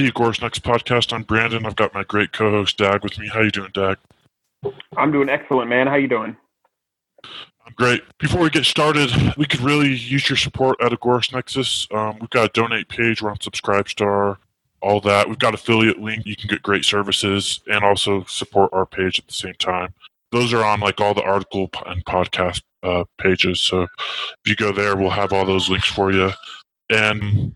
the Agorist Nexus podcast. I'm Brandon. I've got my great co-host Dag with me. How you doing, Dag? I'm doing excellent, man. How you doing? I'm great. Before we get started, we could really use your support at Agorist Nexus. Um, we've got a donate page. We're on Subscribestar, all that. We've got affiliate link. You can get great services and also support our page at the same time. Those are on like all the article and podcast uh, pages. So if you go there, we'll have all those links for you. And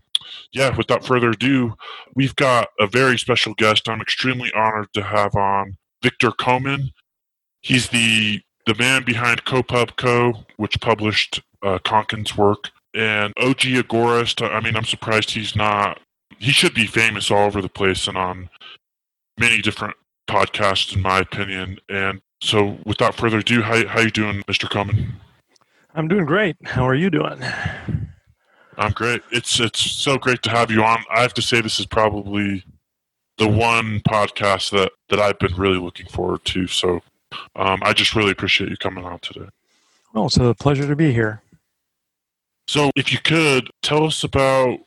yeah, without further ado, we've got a very special guest. I'm extremely honored to have on Victor Koman. He's the the man behind Copub Co., which published uh, Konkin's work, and OG Agorist. I mean, I'm surprised he's not. He should be famous all over the place and on many different podcasts, in my opinion. And so, without further ado, how how you doing, Mr. Koman? I'm doing great. How are you doing? I'm great. It's it's so great to have you on. I have to say this is probably the one podcast that that I've been really looking forward to. So um, I just really appreciate you coming on today. Well, it's a pleasure to be here. So if you could tell us about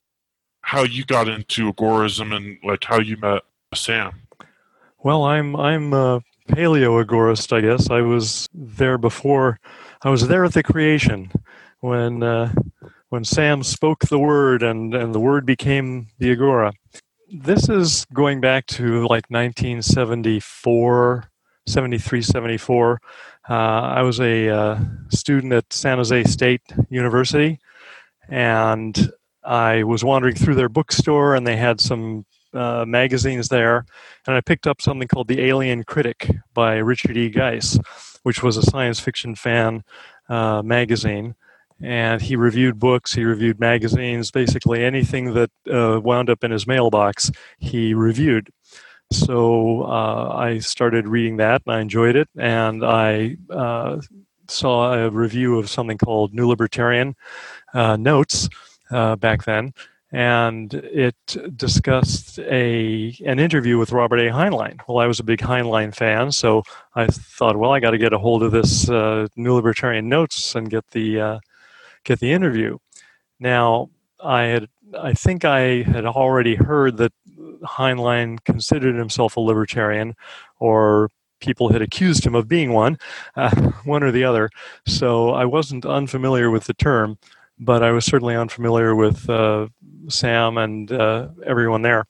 how you got into agorism and like how you met Sam. Well, I'm I'm a paleo agorist, I guess. I was there before. I was there at the creation when. Uh, when Sam spoke the word and, and the word became the Agora. This is going back to like 1974, 73, 74. Uh, I was a uh, student at San Jose State University, and I was wandering through their bookstore, and they had some uh, magazines there, and I picked up something called The Alien Critic by Richard E. Geis, which was a science fiction fan uh, magazine and he reviewed books, he reviewed magazines, basically anything that uh, wound up in his mailbox, he reviewed. So uh, I started reading that, and I enjoyed it, and I uh, saw a review of something called New Libertarian uh, Notes uh, back then, and it discussed a an interview with Robert A. Heinlein. Well, I was a big Heinlein fan, so I thought, well, I got to get a hold of this uh, New Libertarian Notes and get the get the interview. Now, I had I think I had already heard that Heinlein considered himself a libertarian, or people had accused him of being one, uh, one or the other. So I wasn't unfamiliar with the term, but I was certainly unfamiliar with uh, Sam and uh, everyone there.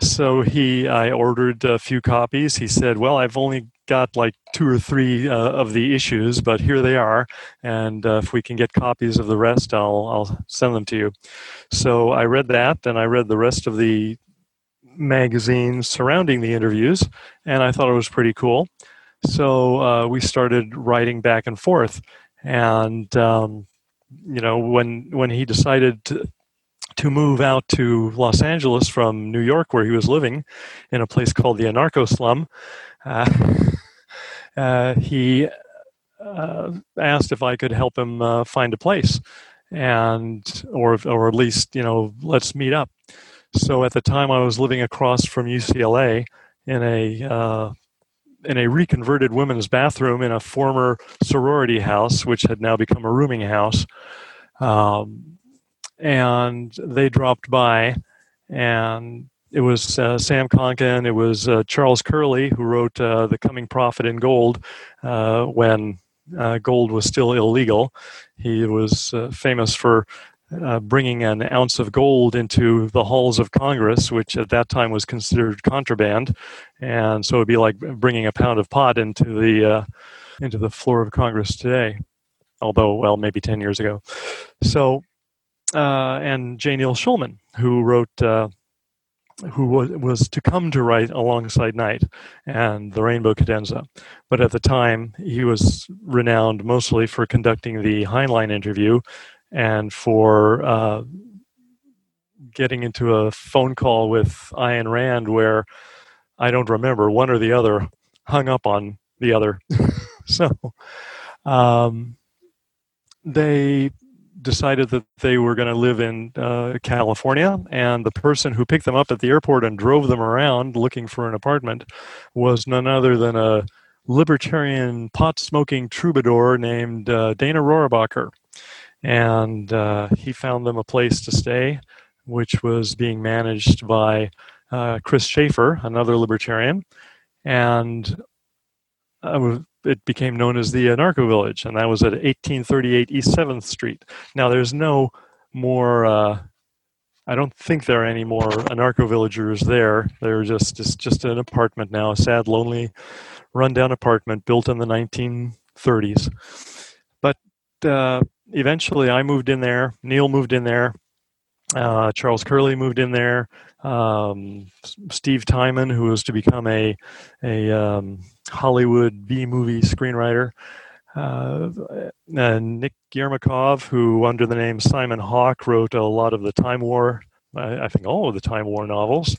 So he, I ordered a few copies. He said, "Well, I've only got like two or three uh, of the issues, but here they are. And uh, if we can get copies of the rest, I'll I'll send them to you. So I read that, and I read the rest of the magazines surrounding the interviews, and I thought it was pretty cool. So uh, we started writing back and forth, and um, you know when when he decided to, to move out to Los Angeles from New York, where he was living in a place called the Anarcho Slum. Uh, uh, he uh, asked if I could help him uh, find a place, and or or at least you know let's meet up. So at the time, I was living across from UCLA in a uh, in a reconverted women's bathroom in a former sorority house, which had now become a rooming house. Um, and they dropped by, and it was uh, Sam Konkin, it was uh, Charles Curley who wrote uh, The Coming Profit in Gold uh, when uh, gold was still illegal. He was uh, famous for bringing an ounce of gold into the halls of Congress, which at that time was considered contraband, and so it'd be like bringing a pound of pot into the into the floor of Congress today. Although, well, maybe ten years ago. So, and J. Schulman, who wrote who was, was to come to write alongside Night and the Rainbow Cadenza. But at the time, he was renowned mostly for conducting the Heinlein interview and for uh, getting into a phone call with Ayn Rand where I don't remember one or the other hung up on the other. so um, they decided that they were going to live in uh, California, and the person who picked them up at the airport and drove them around looking for an apartment was none other than a libertarian pot smoking troubadour named uh, Dana Rohrabacher. And uh, he found them a place to stay. which was being managed by uh, Chris Schaefer, another libertarian, and uh, it became known as the Anarcho Village, and that was at 1838 East Seventh Street. Now, there's no more. Uh, I don't think there are any more anarcho villagers there. They're just it's just an apartment now, a sad, lonely, rundown apartment built in the 1930s. But uh, eventually, I moved in there. Neil moved in there. Uh, Charles Curley moved in there. Um, Steve Timon, who was to become a a um, Hollywood B movie screenwriter. Uh, and Nick Yermakov, who under the name Simon Hawke wrote a lot of the Time War, I, I think all of the Time War novels.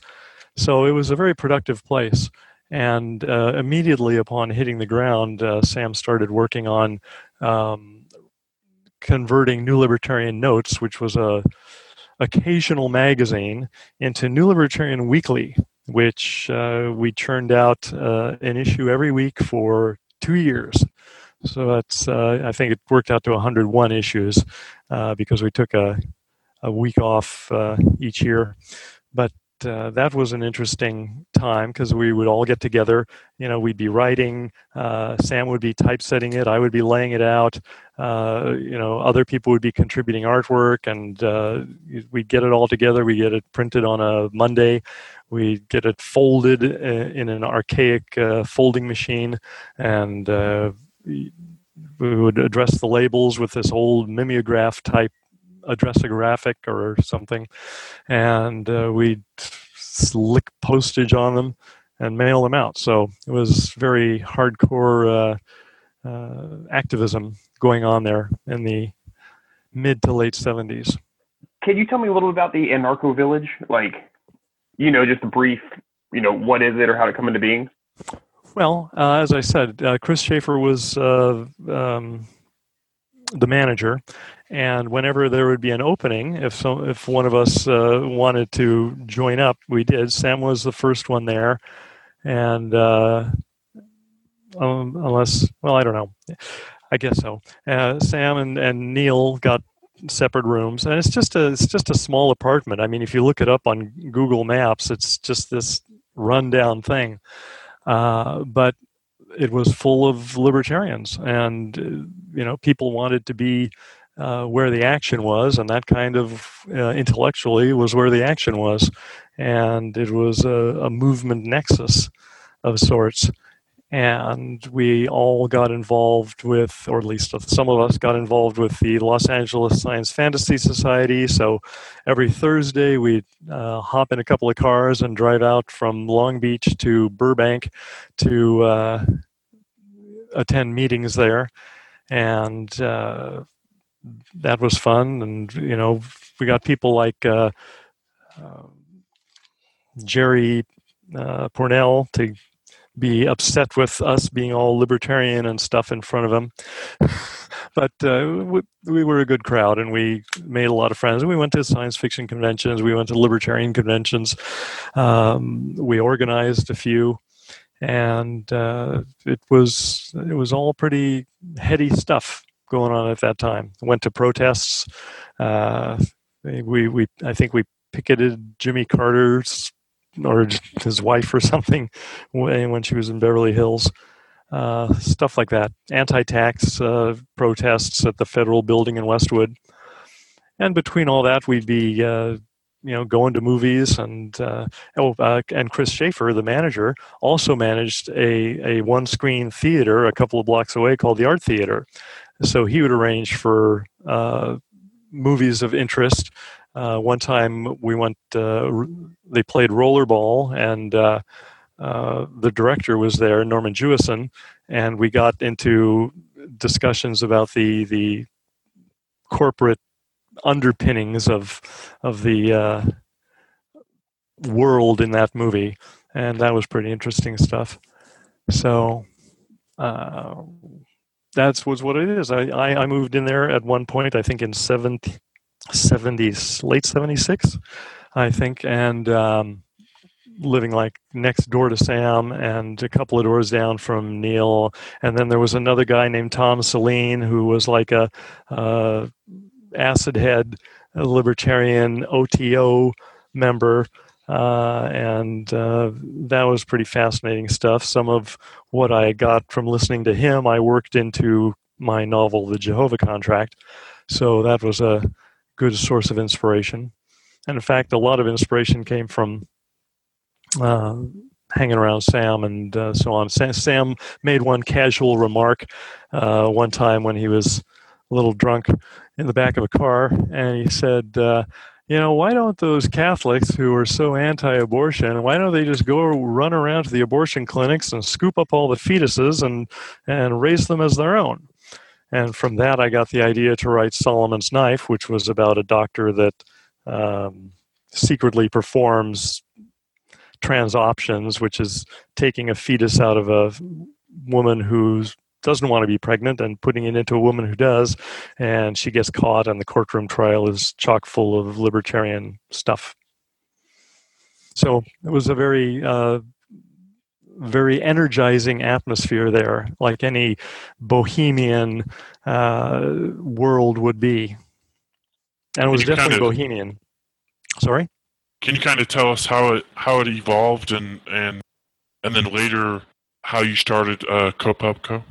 So it was a very productive place. And uh, immediately upon hitting the ground, uh, Sam started working on um, converting New Libertarian Notes, which was a occasional magazine, into New Libertarian Weekly, which uh, we churned out uh, an issue every week for two years. So that's uh, I think it worked out to 101 issues uh, because we took a a week off uh, each year, but. Uh, that was an interesting time because we would all get together. You know, we'd be writing. Uh, Sam would be typesetting it. I would be laying it out. Uh, you know, other people would be contributing artwork, and we'd get it all together. We get it printed on a Monday. We get it folded in an archaic folding machine, and we would address the labels with this old mimeograph type addressographic or something, and uh, we'd slick postage on them and mail them out. So it was very hardcore uh, uh, activism going on there in the mid to late 70s. Can you tell me a little about the Anarcho Village? Like, you know, just a brief, you know, what is it or how to come into being? Well, uh, as I said, uh, Chris Schaefer was uh, um, the manager, and whenever there would be an opening, if so, if one of us uh, wanted to join up, we did. Sam was the first one there, and uh, um, unless, well, I don't know, I guess so. Uh, Sam and, and Neil got separate rooms, and it's just a it's just a small apartment. I mean, if you look it up on Google Maps, it's just this rundown thing. Uh, but it was full of libertarians, and uh, you know people wanted to be uh, where the action was, and that kind of uh, intellectually was where the action was, and it was a, a movement nexus of sorts and we all got involved with, or at least some of us got involved with the Los Angeles Science Fantasy Society. So every Thursday we'd uh, hop in a couple of cars and drive out from Long Beach to Burbank to uh, attend meetings there. And uh, that was fun. And, you know, we got people like uh, uh, Jerry uh, Pournelle to be upset with us being all libertarian and stuff in front of him. but uh, we, we, were a good crowd and we made a lot of friends. We went to science fiction conventions, we went to libertarian conventions, um, we organized a few. And uh, it was it was all pretty heady stuff going on at that time. Went to protests. Uh, we we I think we picketed Jimmy Carter's or his wife or something when she was in Beverly Hills. Uh, stuff like that. Anti-tax uh, protests at the federal building in Westwood, and between all that, we'd be uh, you know going to movies and uh, oh uh, and Chris Schaefer, the manager, also managed a a one screen theater a couple of blocks away called the Art Theater. So he would arrange for uh, movies of interest uh, one time we went, uh, they played rollerball, and uh, uh, the director was there, Norman Jewison, and we got into discussions about the the corporate underpinnings of of the uh, world in that movie, and that was pretty interesting stuff. So. Uh, that's was what it is. I, I, I moved in there at one point. I think in 70, 70s, late 76, I think, and um, living like next door to Sam and a couple of doors down from Neil. And then there was another guy named Tom Saleen who was like a, uh, acid head libertarian OTO member. Uh, and uh, that was pretty fascinating stuff. Some of what I got from listening to him, I worked into my novel, The Jehovah Contract. So that was a good source of inspiration. And in fact, a lot of inspiration came from uh, hanging around Sam and uh, so on. Sam made one casual remark uh, one time when he was a little drunk in the back of a car, and he said, uh, you know, why don't those Catholics who are so anti-abortion, why don't they just go run around to the abortion clinics and scoop up all the fetuses and and raise them as their own? And from that, I got the idea to write Solomon's Knife, which was about a doctor that um, secretly performs transoptions, which is taking a fetus out of a woman who doesn't want to be pregnant and putting it into a woman who does, and she gets caught, and the courtroom trial is chock full of libertarian stuff. So it was a very, uh, very energizing atmosphere there, like any bohemian uh, world would be, and it was definitely kind of, bohemian. Sorry. Can you kind of tell us how it how it evolved and and and then later how you started uh, CoPubCo?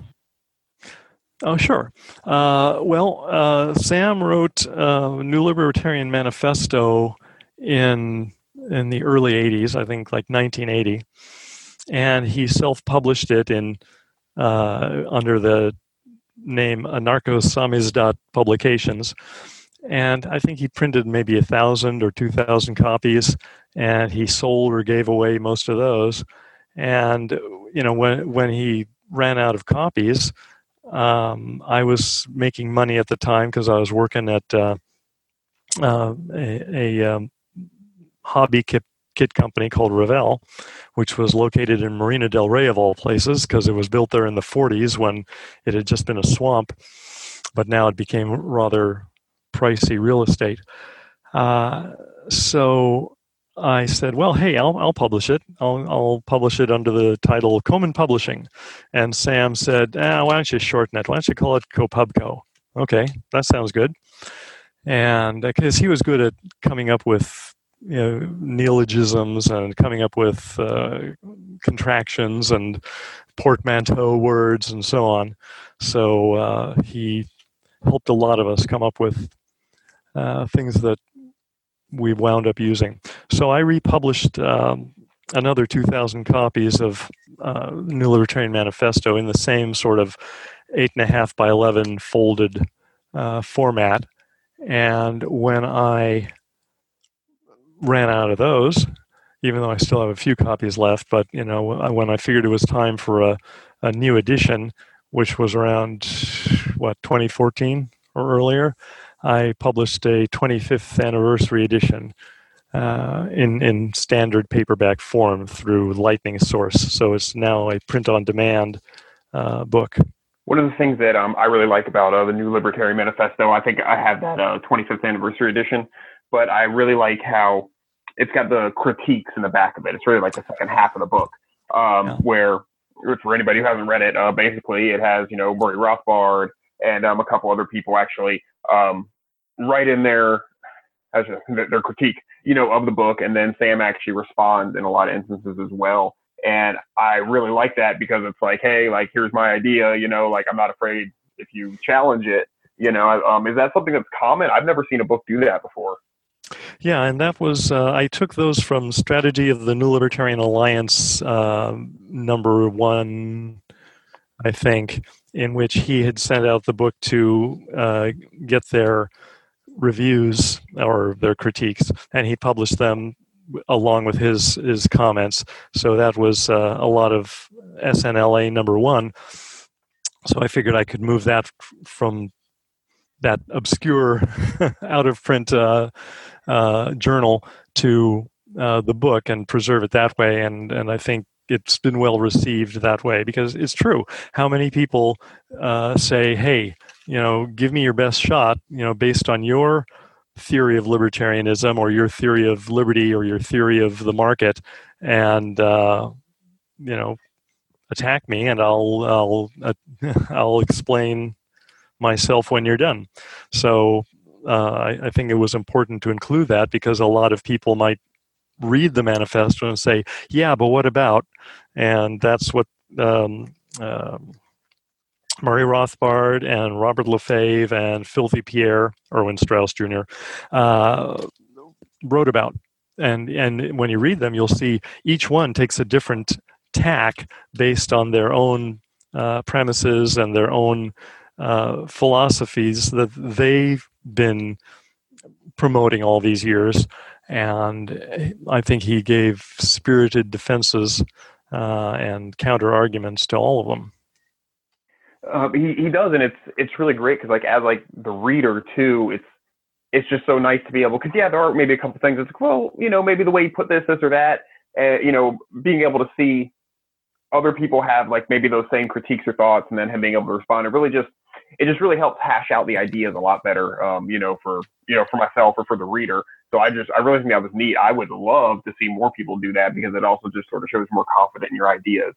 Oh, sure. Uh, well, uh, Sam wrote uh, New Libertarian Manifesto in in the early '80s, I think, like 1980, and he self-published it in uh, under the name Anarcho Publications. And I think he printed maybe a thousand or two thousand copies, and he sold or gave away most of those. And you know, when when he ran out of copies, um, I was making money at the time because I was working at uh, uh, a, a um, hobby kit, company called Revell, which was located in Marina del Rey of all places because it was built there in the 40s when it had just been a swamp, but now it became rather pricey real estate. Uh, so I said, "Well, hey, I'll I'll publish it. I'll I'll publish it under the title Koman Publishing." And Sam said, ah, "Why don't you shorten it? Why don't you call it CoPubCo?" Okay, that sounds good. And because uh, he was good at coming up with you know, neologisms and coming up with uh, contractions and portmanteau words and so on, so uh, he helped a lot of us come up with uh, things that we wound up using. So I republished um, another 2,000 copies of uh, New Libertarian Manifesto in the same sort of eight and a half by 11 folded uh, format. And when I ran out of those, even though I still have a few copies left, but you know, when I figured it was time for a, a new edition, which was around what 2014 or earlier, I published a 25th anniversary edition uh, in in standard paperback form through Lightning Source. So it's now a print-on-demand uh, book. One of the things that um, I really like about uh, the New Libertarian Manifesto, I think I have that 25th uh, anniversary edition, but I really like how it's got the critiques in the back of it. It's really like the second half of the book, um, yeah. where for anybody who hasn't read it, uh, basically it has you know Murray Rothbard and um, a couple other people actually um, right in there as a, their critique, you know, of the book, and then Sam actually responds in a lot of instances as well. And I really like that because it's like, hey, like here's my idea, you know, like I'm not afraid if you challenge it, you know. Um, is that something that's common? I've never seen a book do that before. Yeah, and that was uh, I took those from Strategy of the New Libertarian Alliance uh, number one, I think, in which he had sent out the book to uh, get their reviews or their critiques, and he published them along with his his comments. So that was uh, a lot of SNLA number one. So I figured I could move that from that obscure, out of print uh, uh, journal to uh, the book and preserve it that way. And and I think it's been well received that way because it's true. How many people uh, say, "Hey, you know, give me your best shot," you know, based on your theory of libertarianism or your theory of liberty or your theory of the market, and uh, you know, attack me, and I'll I'll uh, I'll explain myself when you're done. So uh, I, I, think it was important to include that because a lot of people might read the manifesto and say, "Yeah, but what about?" And that's what um, um, Murray Rothbard and Robert LeFevre and Filthy Pierre, Erwin Strauss Jr., uh, wrote about. And, and when you read them, you'll see each one takes a different tack based on their own uh, premises and their own uh, philosophies that they've been promoting all these years. And I think he gave spirited defenses uh, and counter arguments to all of them. Uh, he he does, and it's it's really great because like as like the reader too, it's it's just so nice to be able because yeah, there are maybe a couple things. It's like, well, you know, maybe the way you put this, this or that, uh, you know, being able to see other people have like maybe those same critiques or thoughts, and then him being able to respond. It really just it just really helps hash out the ideas a lot better, um, you know, for you know for myself or for the reader. So I just I really think that was neat. I would love to see more people do that because it also just sort of shows more confident in your ideas.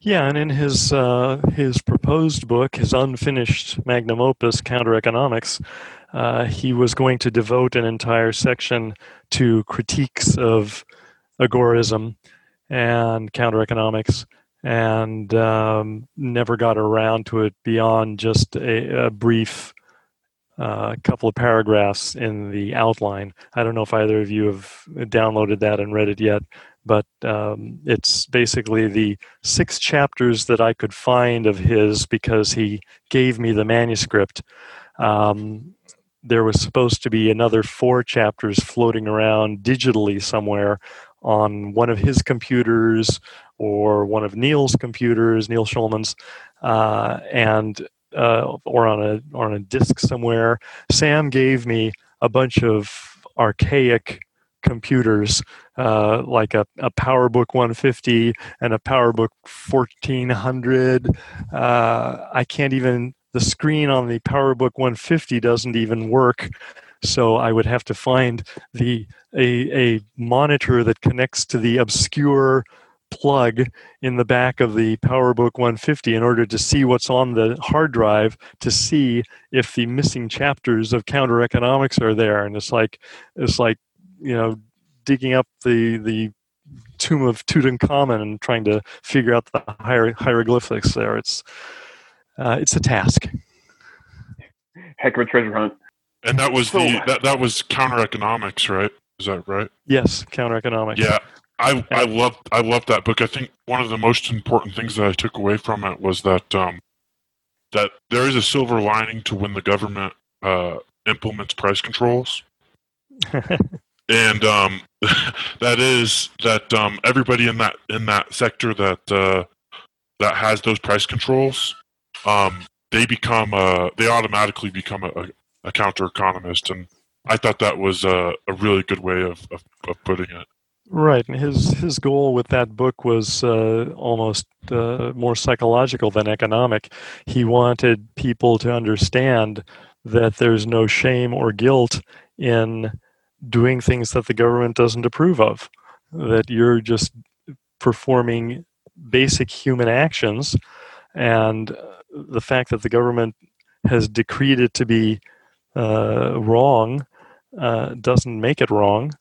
Yeah, and in his uh, his proposed book, his unfinished magnum opus, Counter Economics, uh, he was going to devote an entire section to critiques of agorism and counter economics, and um, never got around to it beyond just a, a brief uh, couple of paragraphs in the outline. I don't know if either of you have downloaded that and read it yet, but um, it's basically the six chapters that I could find of his because he gave me the manuscript. Um, there was supposed to be another four chapters floating around digitally somewhere on one of his computers or one of Neil's computers, Neil Schulman's, uh, and uh, or on a or on a disk somewhere. Sam gave me a bunch of archaic computers uh, like a, a PowerBook 150 and a PowerBook 1400. Uh, I can't even, the screen on the PowerBook 150 doesn't even work. So I would have to find the a, a monitor that connects to the obscure plug in the back of the PowerBook 150 in order to see what's on the hard drive to see if the missing chapters of counter economics are there. And it's like it's like you know digging up the the tomb of Tutankhamun and trying to figure out the hier- hieroglyphics there. It's uh, it's a task. Heck of a treasure hunt. And that was the that, that was counter economics, right? Is that right? Yes, counter economics. Yeah. I, I loved I loved that book. I think one of the most important things that I took away from it was that um, that there is a silver lining to when the government uh, implements price controls. and um, that is that um, everybody in that in that sector that uh, that has those price controls, um, they become uh, they automatically become a, a counter economist, and I thought that was a, a really good way of, of, of, putting it. Right, and his his goal with that book was uh, almost uh, more psychological than economic. He wanted people to understand that there's no shame or guilt in doing things that the government doesn't approve of, that you're just performing basic human actions, and the fact that the government has decreed it to be uh, wrong uh, doesn't make it wrong.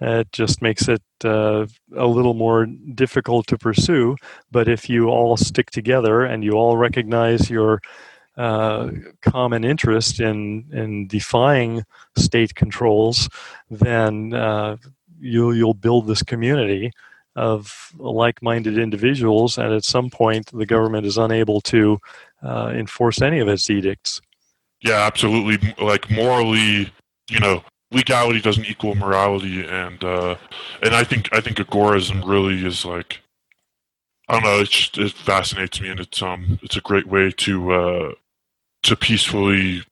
It just makes it uh, a little more difficult to pursue. But if you all stick together and you all recognize your uh, common interest in in defying state controls, then uh, you'll you'll build this community of like-minded individuals, and at some point, the government is unable to uh, enforce any of its edicts. Yeah, absolutely. Like morally, you know, legality doesn't equal morality, and uh, and I think I think agorism really is like I don't know. It just it fascinates me, and it's um it's a great way to uh, to peacefully,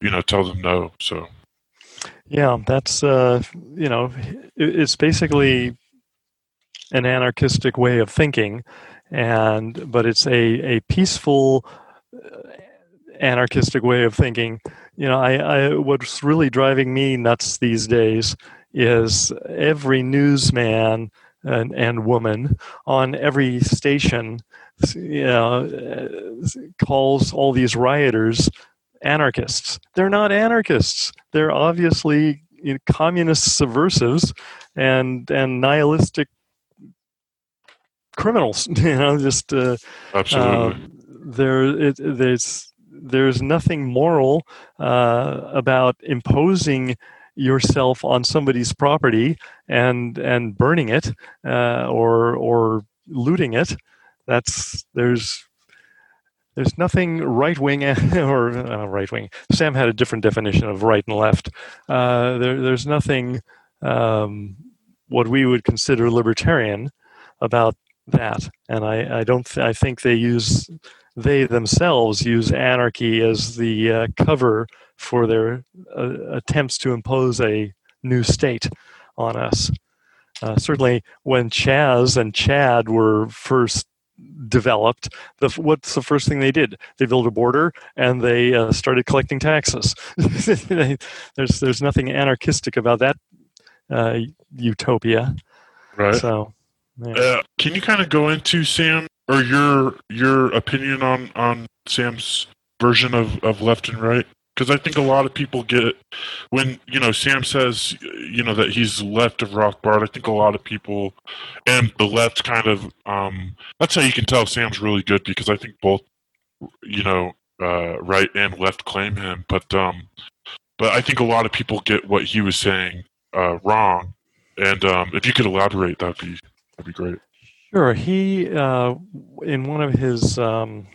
you know, tell them no. So. Yeah, that's uh, you know, it's basically an anarchistic way of thinking, and but it's a a peaceful uh, anarchistic way of thinking. You know, I, I what's really driving me nuts these days is every newsman and, and woman on every station you know, calls all these rioters anarchists. They're not anarchists. They're obviously you know, communist subversives and and nihilistic criminals. You know, just uh, Absolutely. uh, there it, there's there's nothing moral uh, about imposing yourself on somebody's property and and burning it uh, or or looting it. That's there's there's nothing right wing or uh, right wing. Sam had a different definition of right and left. Uh, there, there's nothing um, what we would consider libertarian about that, and I, I don't. Th- I think they use they themselves use anarchy as the uh, cover for their uh, attempts to impose a new state on us. Uh, certainly, when Chaz and Chad were first developed, the, what's the first thing they did? They built a border and they uh, started collecting taxes. there's there's nothing anarchistic about that uh, utopia. right. So, yeah. Uh, can you kind of go into Sam or your your opinion on on Sam's version of of left and right? Because I think a lot of people get when you know Sam says you know that he's left of Rothbard. I think a lot of people and the left kind of um, that's how you can tell Sam's really good because I think both you know uh, right and left claim him, but um, but I think a lot of people get what he was saying uh, wrong. And um, if you could elaborate, that'd be that'd be great. Sure. He, uh, in one of his um,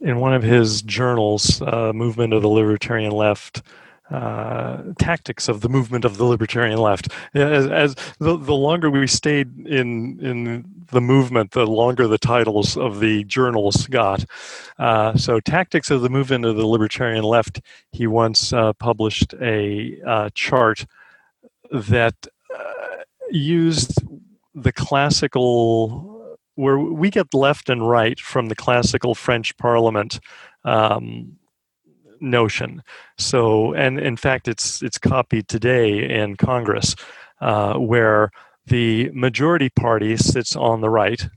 in one of his journals, uh, "Movement of the Libertarian Left," uh, tactics of the movement of the libertarian left. As, as the, the longer we stayed in in the movement, the longer the titles of the journals got. Uh, so, tactics of the movement of the libertarian left. He once uh, published a uh, chart that uh, used the classical where we get left and right from the classical French Parliament um, notion. So, and in fact, it's it's copied today in Congress, uh, where the majority party sits on the right,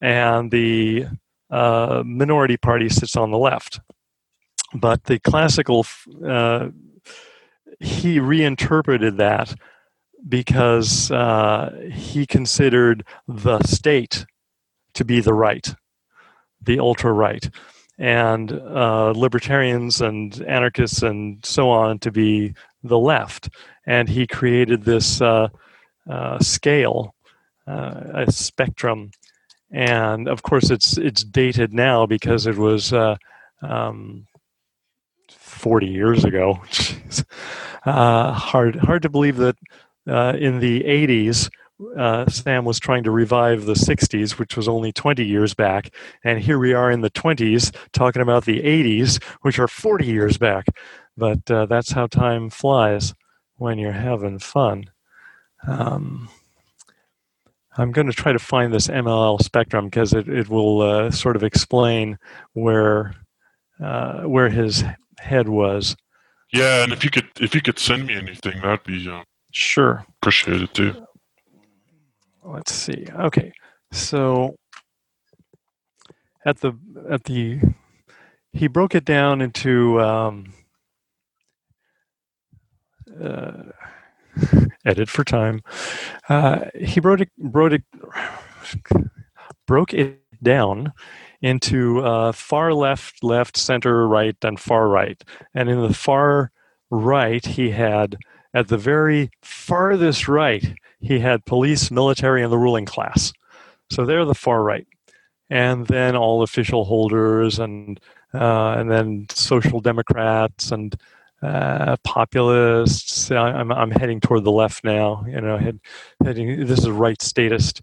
and the uh, minority party sits on the left. But the classical, uh, he reinterpreted that because uh, he considered the state to be the right, the ultra right, and uh, libertarians and anarchists and so on to be the left. And he created this uh, uh, scale, uh, a spectrum, and of course it's it's dated now because it was. Uh, um, 40 years ago. uh, hard, hard to believe that uh, in the 80s, uh, Sam was trying to revive the 60s, which was only 20 years back. And here we are in the 20s talking about the 80s, which are 40 years back. But uh, that's how time flies when you're having fun. Um, I'm going to try to find this MLL spectrum because it, it will uh, sort of explain where uh, where his head was. Yeah, and if you could if you could send me anything, that'd be uh, Appreciate it too. let's see. Okay. So at the at the he broke it down into um, uh, edit for time. Uh, he broke it broke it broke it down into uh, far left left center right and far right. And in the far right he had at the very farthest right he had police, military, and the ruling class. So they're the far right, and then all official holders, and uh, and then social democrats and uh, populists. I'm I'm heading toward the left now. You know, head, heading. This is right statist.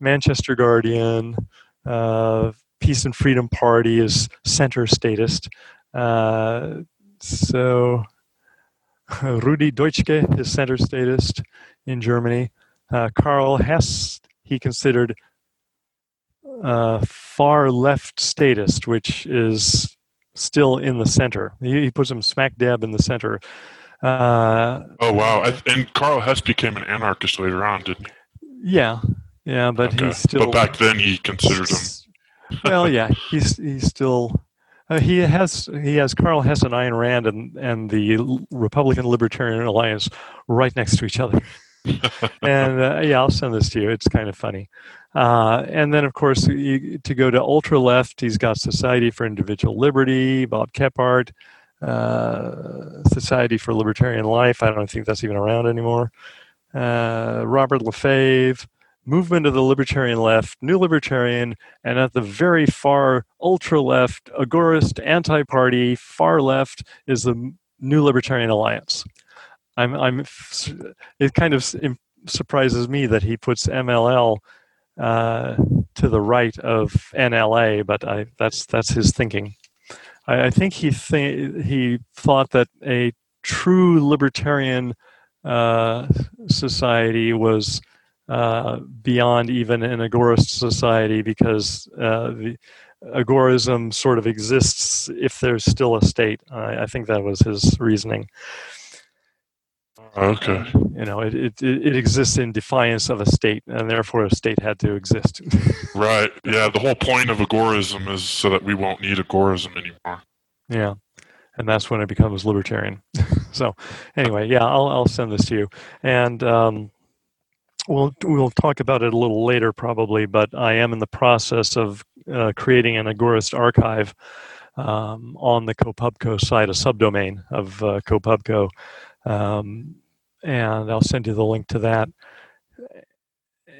Manchester Guardian, uh, Peace and Freedom Party is center statist. Uh, so Rudi Dutschke is center statist in Germany. Uh, Karl Hess, he considered uh, far left statist, which is still in the center. He, he puts him smack dab in the center. Uh, Oh wow! I, and Karl Hess became an anarchist later on, didn't he? yeah, yeah, but Okay. he's still. But back then, he considered him. well, yeah, he's he's still Uh, he has he has Karl Hess and Ayn Rand and and the Republican Libertarian Alliance right next to each other. and uh, yeah, I'll send this to you. It's kind of funny. Uh, and then, of course, to go to ultra left, he's got Society for Individual Liberty, Bob Kephart, uh, Society for Libertarian Life. I don't think that's even around anymore. Uh, Robert LeFevre, Movement of the Libertarian Left, New Libertarian, and at the very far ultra left, agorist, anti party, far left is the New Libertarian Alliance. I'm, I'm, it kind of surprises me that he puts MLL uh, to the right of NLA, but I, that's that's his thinking. I, I think he th- he thought that a true libertarian uh, society was uh, beyond even an agorist society because uh, the agorism sort of exists if there's still a state. I, I think that was his reasoning. Okay. You know, it, it, it exists in defiance of a state, and therefore a state had to exist. right. Yeah. The whole point of agorism is so that we won't need agorism anymore. Yeah. And that's when it becomes libertarian. so, anyway, yeah, I'll, I'll send this to you. And um, we'll, we'll talk about it a little later, probably, but I am in the process of uh, creating an agorist archive um, on the CoPubCo site, a subdomain of uh, CoPubCo. Um, and I'll send you the link to that.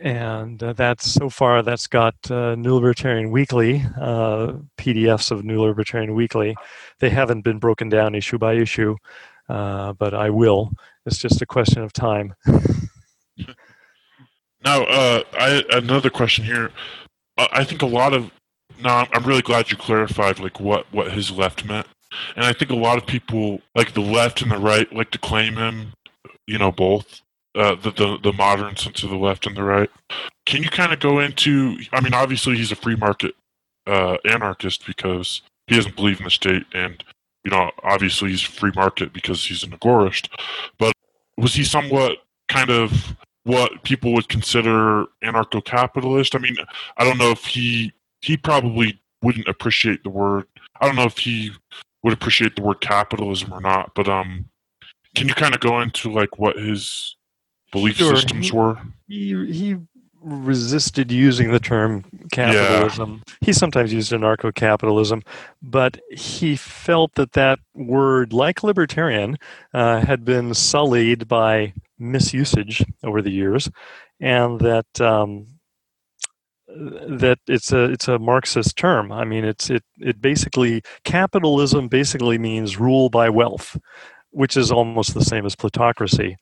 And uh, that's so far that's got uh, New Libertarian Weekly uh, PDFs of New Libertarian Weekly. They haven't been broken down issue by issue, uh, but I will. It's just a question of time. now, uh, I another question here. I think a lot of now I'm really glad you clarified like what what his left meant, and I think a lot of people like the left and the right like to claim him you know both uh, the, the the modern sense of the left and the right. Can you kind of go into? I mean, obviously he's a free market uh, anarchist because he doesn't believe in the state, and you know, obviously he's free market because he's an agorist. But was he somewhat kind of what people would consider anarcho-capitalist? I mean, I don't know if he he probably wouldn't appreciate the word. I don't know if he would appreciate the word capitalism or not, but um, can you kind of go into like what his belief sure. systems he, were? He he resisted using the term capitalism. Yeah. He sometimes used anarcho-capitalism, but he felt that that word, like libertarian, uh, had been sullied by misusage over the years, and that um, that it's a it's a Marxist term. I mean, it's it it basically capitalism basically means rule by wealth, which is almost the same as plutocracy.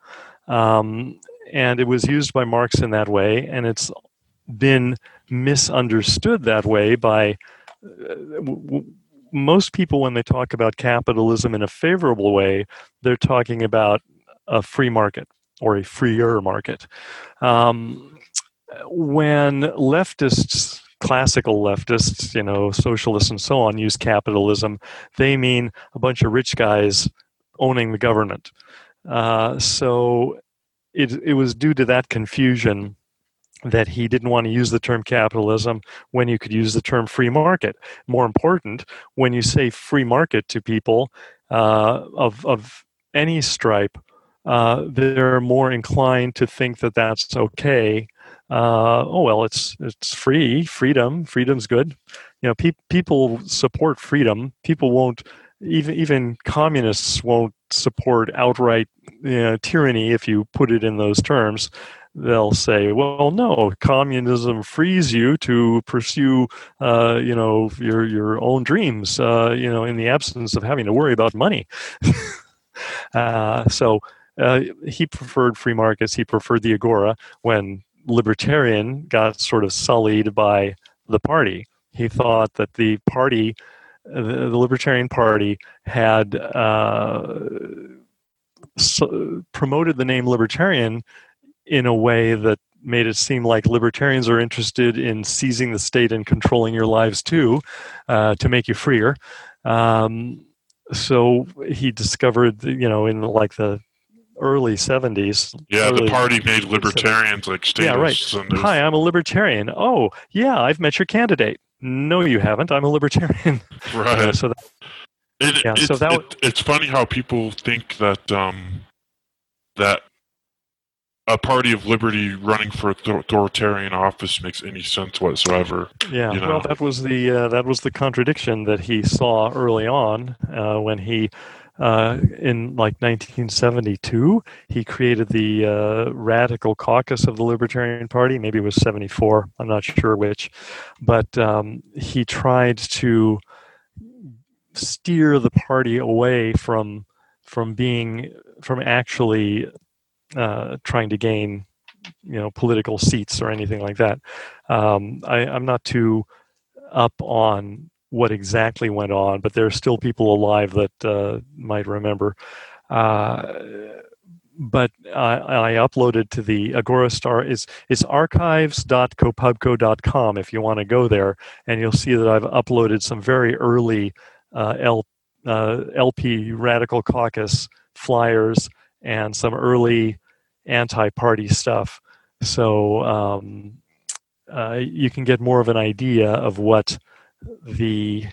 Um, and it was used by Marx in that way, and it's been misunderstood that way by uh, w- most people when they talk about capitalism in a favorable way, they're talking about a free market or a freer market. Um, when leftists classical leftists, you know, socialists and so on, use capitalism, they mean a bunch of rich guys owning the government. Uh, so it, it was due to that confusion that he didn't want to use the term capitalism when you could use the term free market. More important, when you say free market to people uh, of, of any stripe, uh, they're more inclined to think that that's okay. Uh, oh well, it's it's free, freedom, freedom's good. You know, pe- people support freedom. People won't even even communists won't support outright you know, tyranny if you put it in those terms. They'll say, "Well, no, communism frees you to pursue, uh, you know, your your own dreams, uh, you know, in the absence of having to worry about money." uh, so uh, he preferred free markets. He preferred the agora when libertarian got sort of sullied by the party. He thought that the party the, the Libertarian Party had uh, so promoted the name Libertarian in a way that made it seem like libertarians are interested in seizing the state and controlling your lives too, uh, to make you freer. Um, so he discovered, you know, in like the early 70s. Yeah, early the party made libertarians 70s. like statists. Yeah, right. Hi, I'm a libertarian. Oh, yeah, I've met your candidate. no, you haven't. I'm a libertarian. Right. So that, It, Yeah, it's, so that w- it- it's funny how people think that um, that a party of liberty running for authoritarian office makes any sense whatsoever. yeah. you know. Well, that was the uh, that was the contradiction that he saw early on uh, when he. Uh, in like 1972, he created the uh, Radical Caucus of the Libertarian Party. Maybe it was 74. I'm not sure which, but um, he tried to steer the party away from from being from actually uh, trying to gain you know political seats or anything like that. Um, I, I'm not too up on what exactly went on, but there are still people alive that uh, might remember. Uh, but I, I uploaded to the Agora Star is is archives.kopubco.com if you want to go there, and you'll see that I've uploaded some very early uh, L, uh, LP Radical Caucus flyers and some early anti-party stuff. So um, uh, you can get more of an idea of what the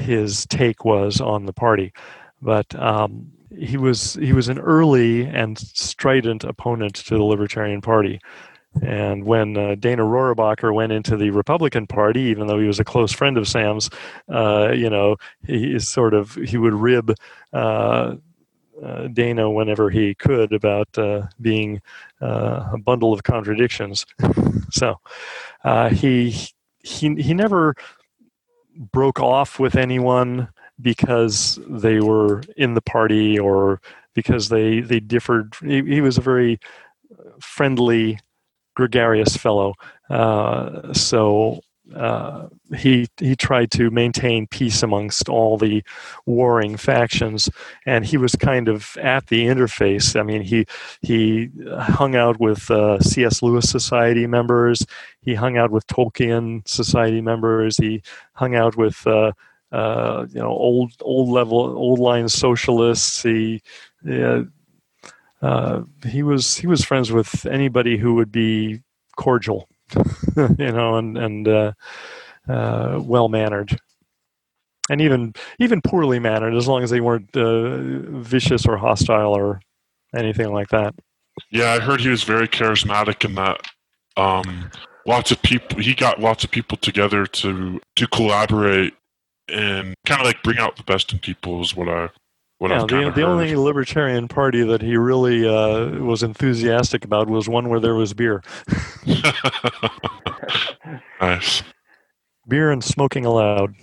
his take was on the party. But um, he was he was an early and strident opponent to the Libertarian Party. And when uh, Dana Rohrabacher went into the Republican Party, even though he was a close friend of Sam's, uh, you know, he is sort of he would rib uh, uh, Dana whenever he could about uh, being uh, a bundle of contradictions. so he he he never broke off with anyone because they were in the party or because they they differed. He, he was a very friendly, gregarious fellow. Uh, so uh, he he tried to maintain peace amongst all the warring factions, and he was kind of at the interface. I mean, he he hung out with uh, C.S. Lewis Society members. He hung out with Tolkien Society members. He hung out with uh, uh, you know old old level old line socialists. He uh, he was he was friends with anybody who would be cordial, you know, and and uh, uh, well mannered, and even even poorly mannered, as long as they weren't uh, vicious or hostile or anything like that. Yeah, I heard he was very charismatic in that. Um, lots of people. He got lots of people together to to collaborate and kind of like bring out the best in people. Is what I what Yeah, the, of the only libertarian party that he really uh, was enthusiastic about was one where there was beer, nice. beer and smoking allowed.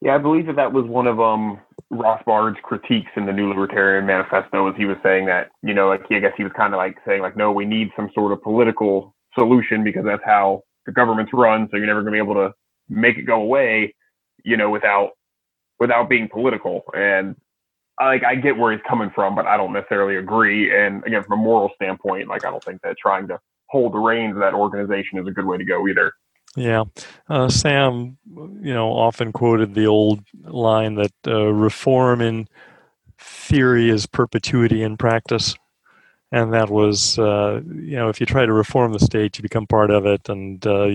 Yeah, I believe that that was one of um Rothbard's critiques in the New Libertarian Manifesto. Was he was saying that you know, like I guess he was kind of like saying like, no, we need some sort of political solution because that's how the government's run. So you're never going to be able to make it go away, you know, without without being political. And I, like I get where he's coming from, but I don't necessarily agree. And again, from a moral standpoint, like I don't think that trying to hold the reins of that organization is a good way to go either. Yeah, uh, Sam, you know, often quoted the old line that uh, reform in theory is perpetuity in practice, and that was, uh, you know, if you try to reform the state, you become part of it, and uh,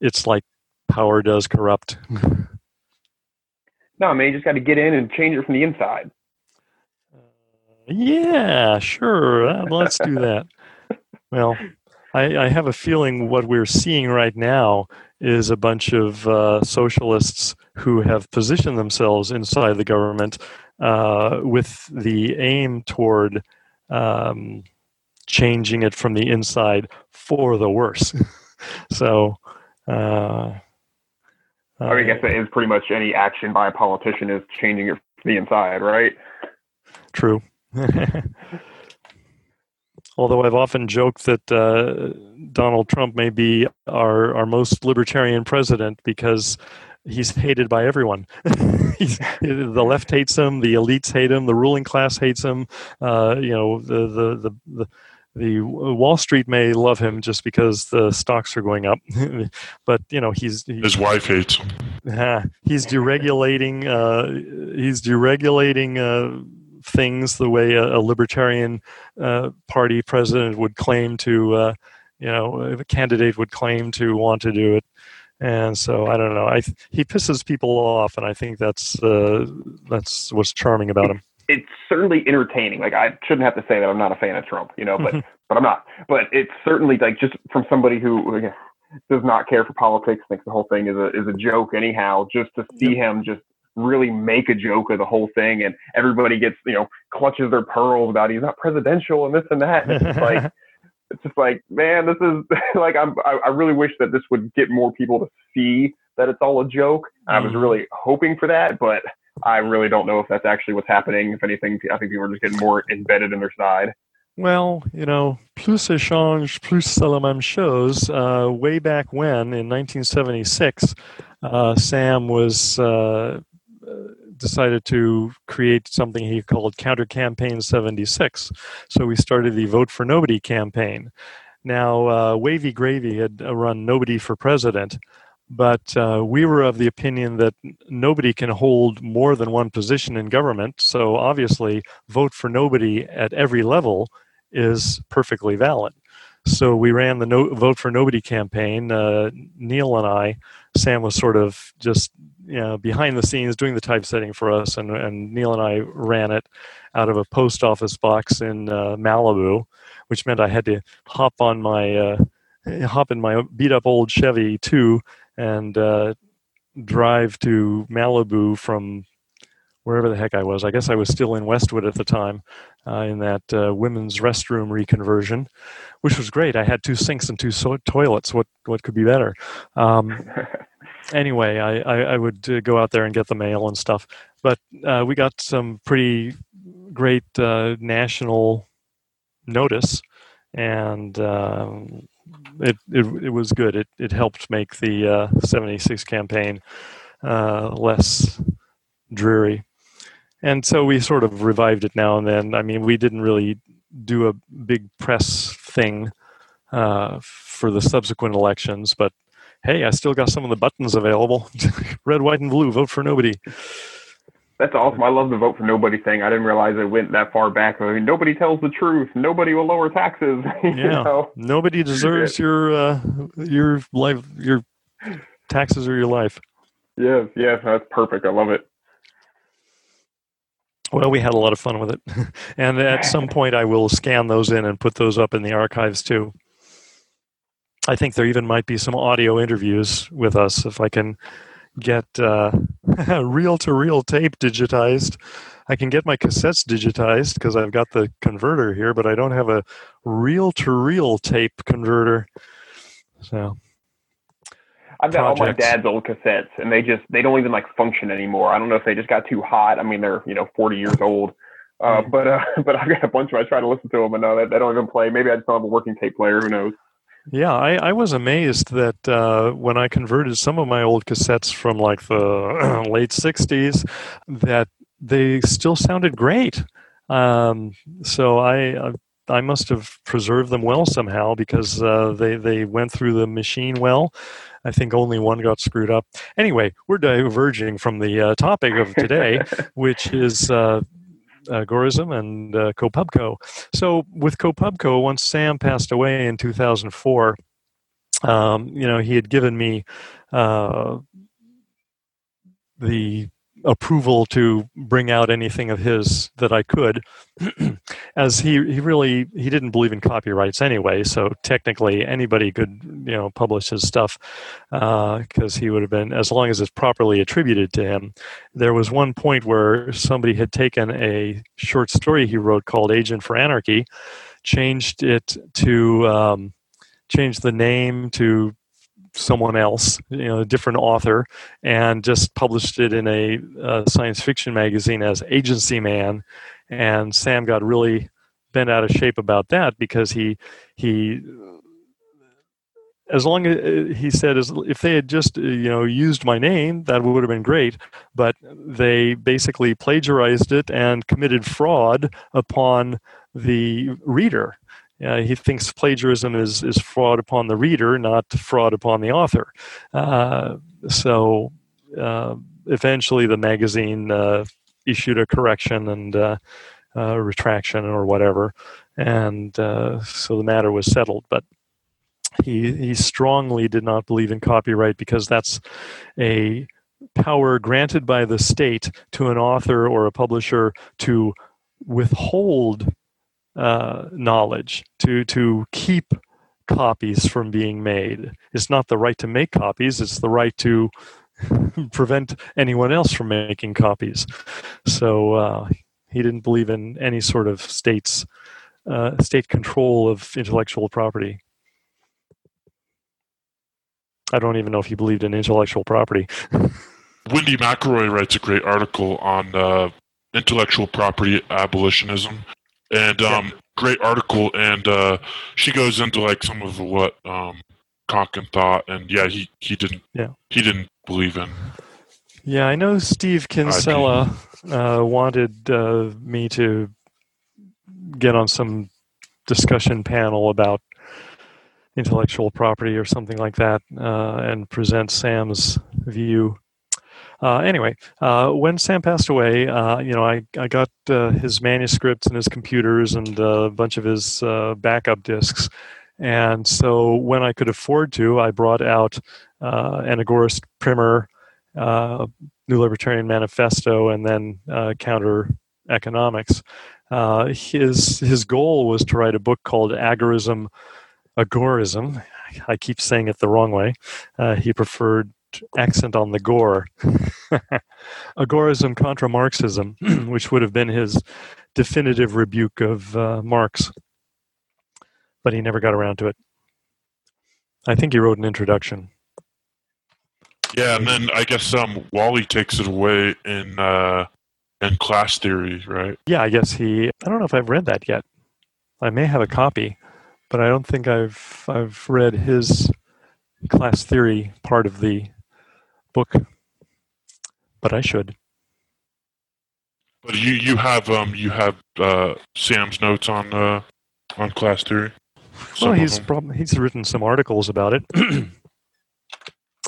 it's like power does corrupt. No, man, you just got to get in and change it from the inside. Yeah, sure. uh, let's do that. Well, I, I have a feeling what we're seeing right now is a bunch of uh, socialists who have positioned themselves inside the government uh, with the aim toward um, changing it from the inside for the worse. so, uh, I mean, I guess that is pretty much any action by a politician is changing it from the inside, right? True. Although I've often joked that uh, Donald Trump may be our, our most libertarian president because he's hated by everyone. the left hates him, the elites hate him, the ruling class hates him. Uh, you know, the, the, the, the the Wall Street may love him just because the stocks are going up, but you know he's, His wife hates him. uh, he's deregulating. Uh, he's deregulating uh, things the way a, a libertarian uh, party president would claim to, uh, you know a candidate would claim to want to do it and so I don't know. I he pisses people off, and I think that's uh, that's what's charming about him. It's certainly entertaining. Like I shouldn't have to say that I'm not a fan of Trump, you know, but but I'm not. But it's certainly like just from somebody who does not care for politics, thinks the whole thing is a is a joke anyhow. Just to see him just really make a joke of the whole thing, and everybody gets you know clutches their pearls about he's not presidential and this and that. And it's like it's just like, man, this is like I'm. I, I, really wish that this would get more people to see that it's all a joke. Mm. I was mm. really hoping for that, but I really don't know if that's actually what's happening. If anything, I think people are just getting more embedded in their side. Well, you know, plus échange, plus la même chose. Uh, way back when, in 1976, uh, Sam was uh, decided to create something he called Counter Campaign 76. So we started the Vote for Nobody campaign. Now, uh, Wavy Gravy had run Nobody for President, but uh, we were of the opinion that nobody can hold more than one position in government. So obviously, Vote for Nobody at every level is perfectly valid. So we ran the no- Vote for Nobody campaign. Uh, Neil and I, Sam was sort of just you know, behind the scenes doing the typesetting for us, and, and Neil and I ran it out of a post office box in uh, Malibu, which meant I had to hop on my uh, hop in my beat up old Chevy too and uh, drive to Malibu from wherever the heck I was. I guess I was still in Westwood at the time uh, in that uh, women's restroom reconversion, which was great. I had two sinks and two so- toilets. What what could be better? Um, anyway, I, I, I would uh, go out there and get the mail and stuff. But uh, we got some pretty great uh, national notice, and um, it, it, it was good. It it helped make the uh, '76 campaign uh, less dreary, and so we sort of revived it now and then. I mean, we didn't really do a big press thing uh, for the subsequent elections, but hey, I still got some of the buttons available. Red, white, and blue. Vote for nobody. That's awesome. I love the vote for nobody thing. I didn't realize it went that far back. I mean, nobody tells the truth. Nobody will lower taxes. yeah. Know? Nobody deserves your uh, your life. Your taxes or your life. Yes. Yes. That's perfect. I love it. Well, we had a lot of fun with it, and at some point, I will scan those in and put those up in the archives too. I think there even might be some audio interviews with us if I can get reel to reel tape digitized. I can get my cassettes digitized because I've got the converter here, but I don't have a reel to reel tape converter. So I've got projects. all my dad's old cassettes, and they just they don't even like function anymore. I don't know if they just got too hot. I mean, they're you know 40 years old. Uh, hmm. but uh, but I've got a bunch of. I try to listen to them, and they, they don't even play. Maybe I just don't have a working tape player. Who knows? Yeah, I, I was amazed that uh, when I converted some of my old cassettes from like the late 60s, that they still sounded great. Um, so I, I must have preserved them well somehow because uh, they, they went through the machine well. I think only one got screwed up. Anyway, we're diverging from the uh, topic of today, which is uh, Agorism and uh, KoPubCo. So with KoPubCo, once Sam passed away in 2004, um, you know, he had given me uh, the approval to bring out anything of his that I could, as he he really he didn't believe in copyrights anyway. So technically, anybody could you know publish his stuff because uh, he would have been as long as it's properly attributed to him. There was one point where somebody had taken a short story he wrote called "Agent for Anarchy," changed it to um, changed the name to someone else, you know, a different author, and just published it in a, a, science fiction magazine as Agency Man. And Sam got really bent out of shape about that because he he as long as he said as if they had just you know used my name that would have been great but they basically plagiarized it and committed fraud upon the reader uh, he thinks plagiarism is, is fraud upon the reader, not fraud upon the author. Uh, so uh, eventually the magazine uh, issued a correction and uh, retraction or whatever. And so the matter was settled. But he he strongly did not believe in copyright because that's a power granted by the state to an author or a publisher to withhold uh, knowledge to to keep copies from being made. It's not the right to make copies; it's the right to prevent anyone else from making copies. So uh, he didn't believe in any sort of states uh, state control of intellectual property. I don't even know if he believed in intellectual property. Wendy McElroy writes a great article on uh, intellectual property abolitionism, and um, yeah. great article. And uh, she goes into like some of what um, Konkin thought, and yeah, he he didn't yeah he didn't believe in. Yeah, I know Steve Kinsella uh, wanted uh, me to get on some discussion panel about intellectual property or something like that uh, and present Sam's view. Uh, anyway, uh, when Sam passed away, uh, you know, I, I got uh, his manuscripts and his computers and a bunch of his uh, backup disks. And so when I could afford to, I brought out an Agorist primer, New Libertarian Manifesto, and then Counter Economics. his, his goal was to write a book called Agorism agorism. I keep saying it the wrong way. He preferred accent on the gore. agorism contra Marxism, which would have been his definitive rebuke of uh, Marx. But he never got around to it. I think he wrote an introduction. Yeah, and then I guess um, Wally takes it away in uh, in class theory, right? Yeah, I guess he. I don't know if I've read that yet. I may have a copy but I don't think I've I've read his class theory part of the book, but I should. But you you have um you have uh, Sam's notes on uh, on class theory. Well, he's prob- he's written some articles about it.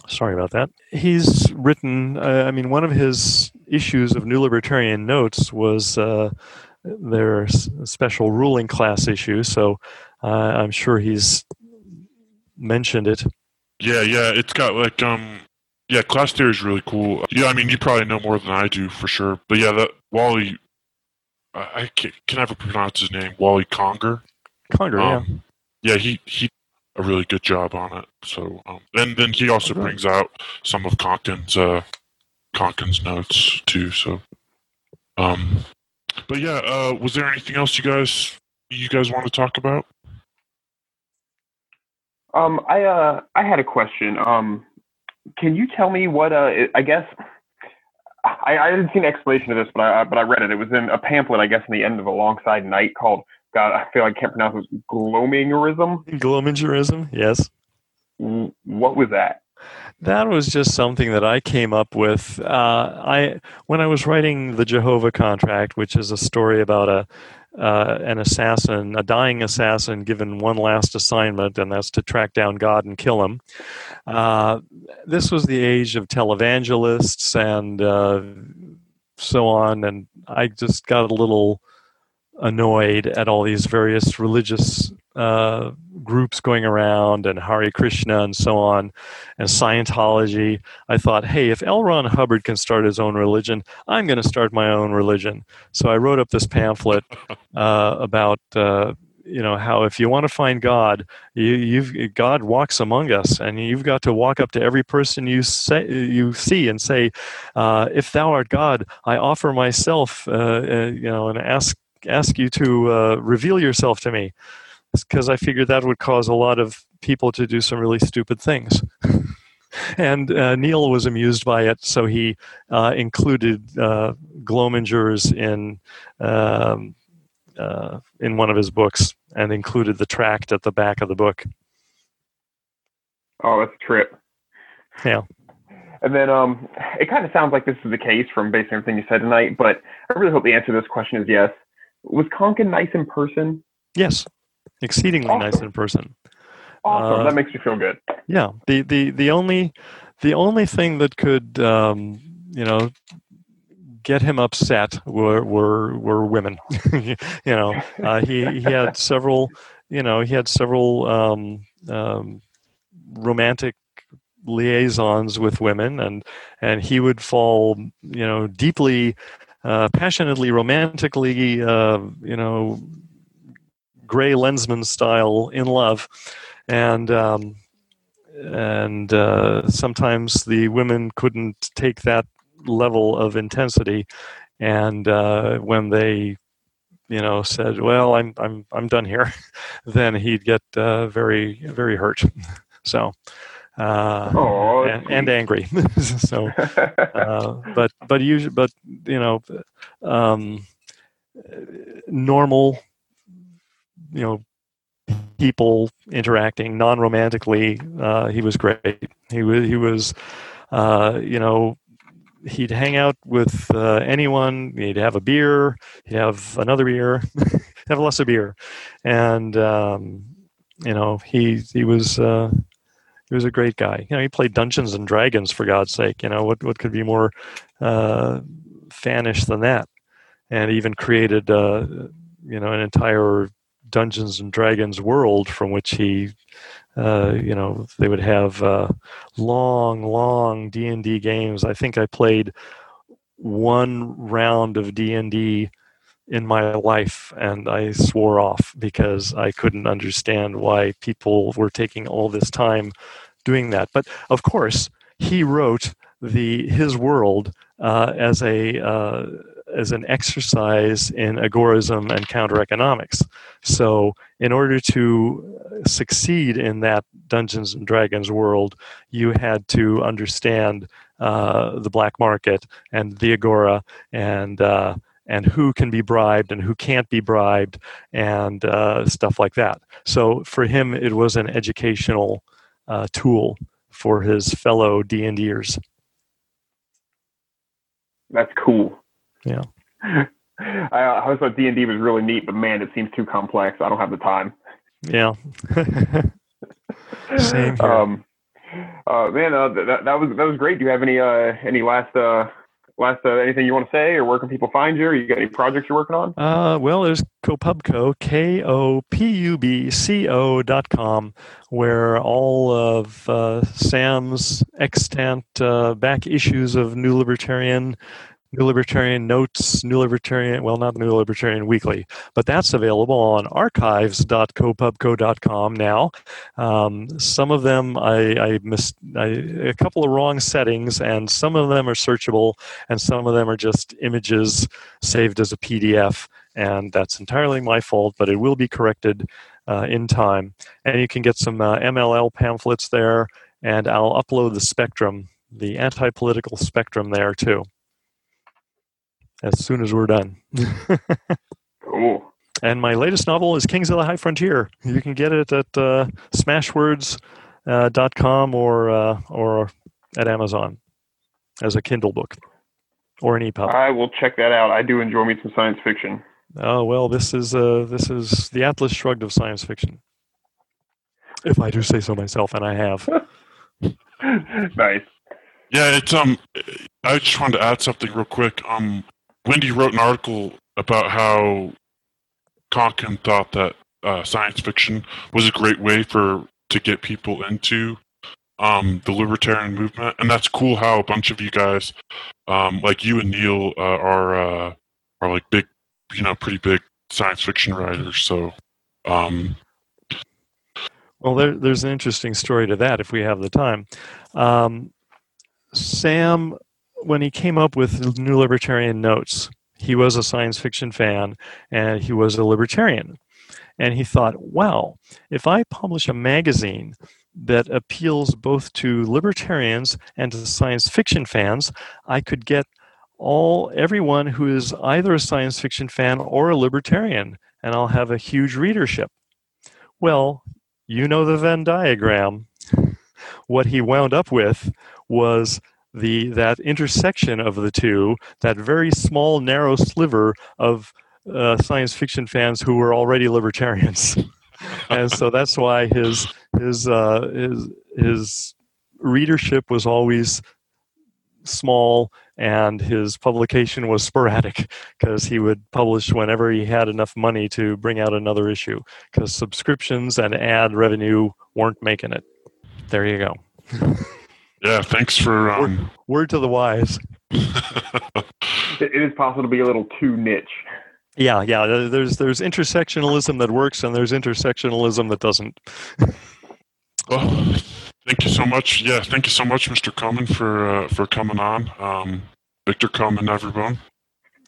Sorry about that. He's written. Uh, I mean, one of his issues of New Libertarian Notes was uh, their special ruling class issue. So uh, I'm sure he's mentioned it. Yeah, yeah, it's got like um, yeah, class theory is really cool. Yeah, I mean, you probably know more than I do for sure. But yeah, that Wally, I can, can never pronounce his name. Wally Conger. Conger, um, yeah. Yeah, he he a really good job on it. So, um, and then he also brings out some of Konkin's uh, Konkin's notes too. So, um, but yeah, uh, was there anything else you guys you guys want to talk about? Um, I uh, I had a question. Um, can you tell me what uh, I guess I, I didn't see an explanation of this, but I but I read it. It was in a pamphlet, I guess, in the end of a Alongside Night called God. I feel like I can't pronounce it. Glomingerism. Glomingerism. Yes. What was that? That was just something that I came up with. Uh, I when I was writing the Jehovah Contract, which is a story about a uh, an assassin, a dying assassin, given one last assignment, and that's to track down God and kill him. Uh, this was the age of televangelists and uh, so on, and I just got a little annoyed at all these various religious uh, groups going around and Hare Krishna and so on, and Scientology. I thought, hey, if L. Ron Hubbard can start his own religion, I'm going to start my own religion. So I wrote up this pamphlet uh, about. Uh, you know how if you want to find God, you, you've God walks among us, and you've got to walk up to every person you say you see and say, uh, "If thou art God, I offer myself," uh, uh, you know, and ask ask you to uh, reveal yourself to me because I figured that would cause a lot of people to do some really stupid things. and uh, Neil was amused by it, so he uh, included uh, Glomingers in um, uh, in one of his books, and included the tract at the back of the book. Oh, that's a trip. Yeah. And then um, it kind of sounds like this is the case from based on everything you said tonight, but I really hope the answer to this question is yes. Was Konkin nice in person? Yes exceedingly awesome. nice in person. Awesome. Uh, that makes you feel good. Yeah. The the the only the only thing that could um, you know get him upset were were were women. you know, uh, he he had several you know he had several um, um, romantic liaisons with women, and and he would fall, you know, deeply, uh, passionately, romantically, uh, you know, Gray Lensman style in love, and um, and uh, sometimes the women couldn't take that level of intensity, and uh, when they you know said well i'm i'm i'm done here then he'd get uh, very very hurt. So uh, Oh, and, and angry. So uh, but but usually but you know um, normal you know people interacting non-romantically uh, he was great. He was he was uh, you know he'd hang out with uh, anyone. He'd have a beer. He'd have another beer. Have less of beer. And um, you know he he was uh, he was a great guy. You know he played dungeons and dragons for god's sake. You know what what could be more uh, fanish than that? And even created uh, you know an entire Dungeons and Dragons world from which he, uh, you know, they would have uh, long, long D and D games. I think I played one round of D and D in my life, and I swore off because I couldn't understand why people were taking all this time doing that. But of course, he wrote the his world uh, as a uh, as an exercise in agorism and counter economics. So, in order to succeed in that Dungeons and Dragons world, you had to understand uh, the black market and the agora and uh, and who can be bribed and who can't be bribed and uh, stuff like that. So for him, it was an educational uh, tool for his fellow D and Ders. That's cool. Yeah. I, I always thought D and D was really neat, but man, it seems too complex. I don't have the time. Yeah. Same here. Um, uh, man, uh, that, that was that was great. Do you have any uh, any last uh, last uh, anything you want to say, or where can people find you? Or you got any projects you're working on? Uh, well, there's KoPubCo, K O P U B C O dot com, where all of uh, Sam's extant uh, back issues of New Libertarian, New Libertarian Notes, New Libertarian, well, not New Libertarian Weekly, but that's available on archives.kopubco.com now. Um, some of them I, I missed I, a couple of wrong settings, and some of them are searchable, and some of them are just images saved as a PDF and that's entirely my fault, but it will be corrected uh, in time. And you can get some uh, MLL pamphlets there, and I'll upload the spectrum, the anti political spectrum there too, as soon as we're done. Cool. and my latest novel is Kings of the High Frontier. You can get it at uh, smashwords.com or, uh, or at Amazon as a Kindle book or an EPUB. I will check that out. I do enjoy me some science fiction. Oh well, this is uh, this is the Atlas Shrugged of science fiction, if I do say so myself, and I have. nice. Yeah, it's um. I just wanted to add something real quick. Um, Wendy wrote an article about how Konkin thought that uh, science fiction was a great way for to get people into um the libertarian movement, and that's cool. How a bunch of you guys, um, like you and Neil, uh, are uh, are like big, you know, pretty big science fiction writers. So, um, Well, there, there's an interesting story to that if we have the time. Um, Sam, when he came up with New Libertarian Notes, he was a science fiction fan and he was a libertarian. And he thought, wow, if I publish a magazine that appeals both to libertarians and to science fiction fans, I could get all everyone who is either a science fiction fan or a libertarian, and I'll have a huge readership. Well, you know the Venn diagram. What he wound up with was the that intersection of the two, that very small, narrow sliver of uh, science fiction fans who were already libertarians, and so that's why his his uh, his his readership was always small and his publication was sporadic because he would publish whenever he had enough money to bring out another issue because subscriptions and ad revenue weren't making it. There you go. Yeah, thanks for. Um... Word to the wise. it is possible to be a little too niche. Yeah, yeah. There's there's intersectionalism that works, and there's intersectionalism that doesn't. well, thank you so much. Yeah, thank you so much, Mr. Koman, for uh, for coming on. Um, Victor Koman, everyone.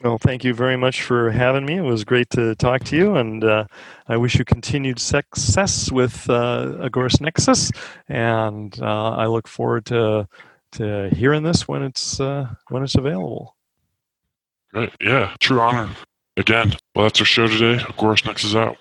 Well, thank you very much for having me. It was great to talk to you, and uh, I wish you continued success with uh, Agorist Nexus. And uh, I look forward to to hearing this when it's uh, when it's available. Great, yeah, true honor. Again, well, that's our show today. Agorist Nexus out.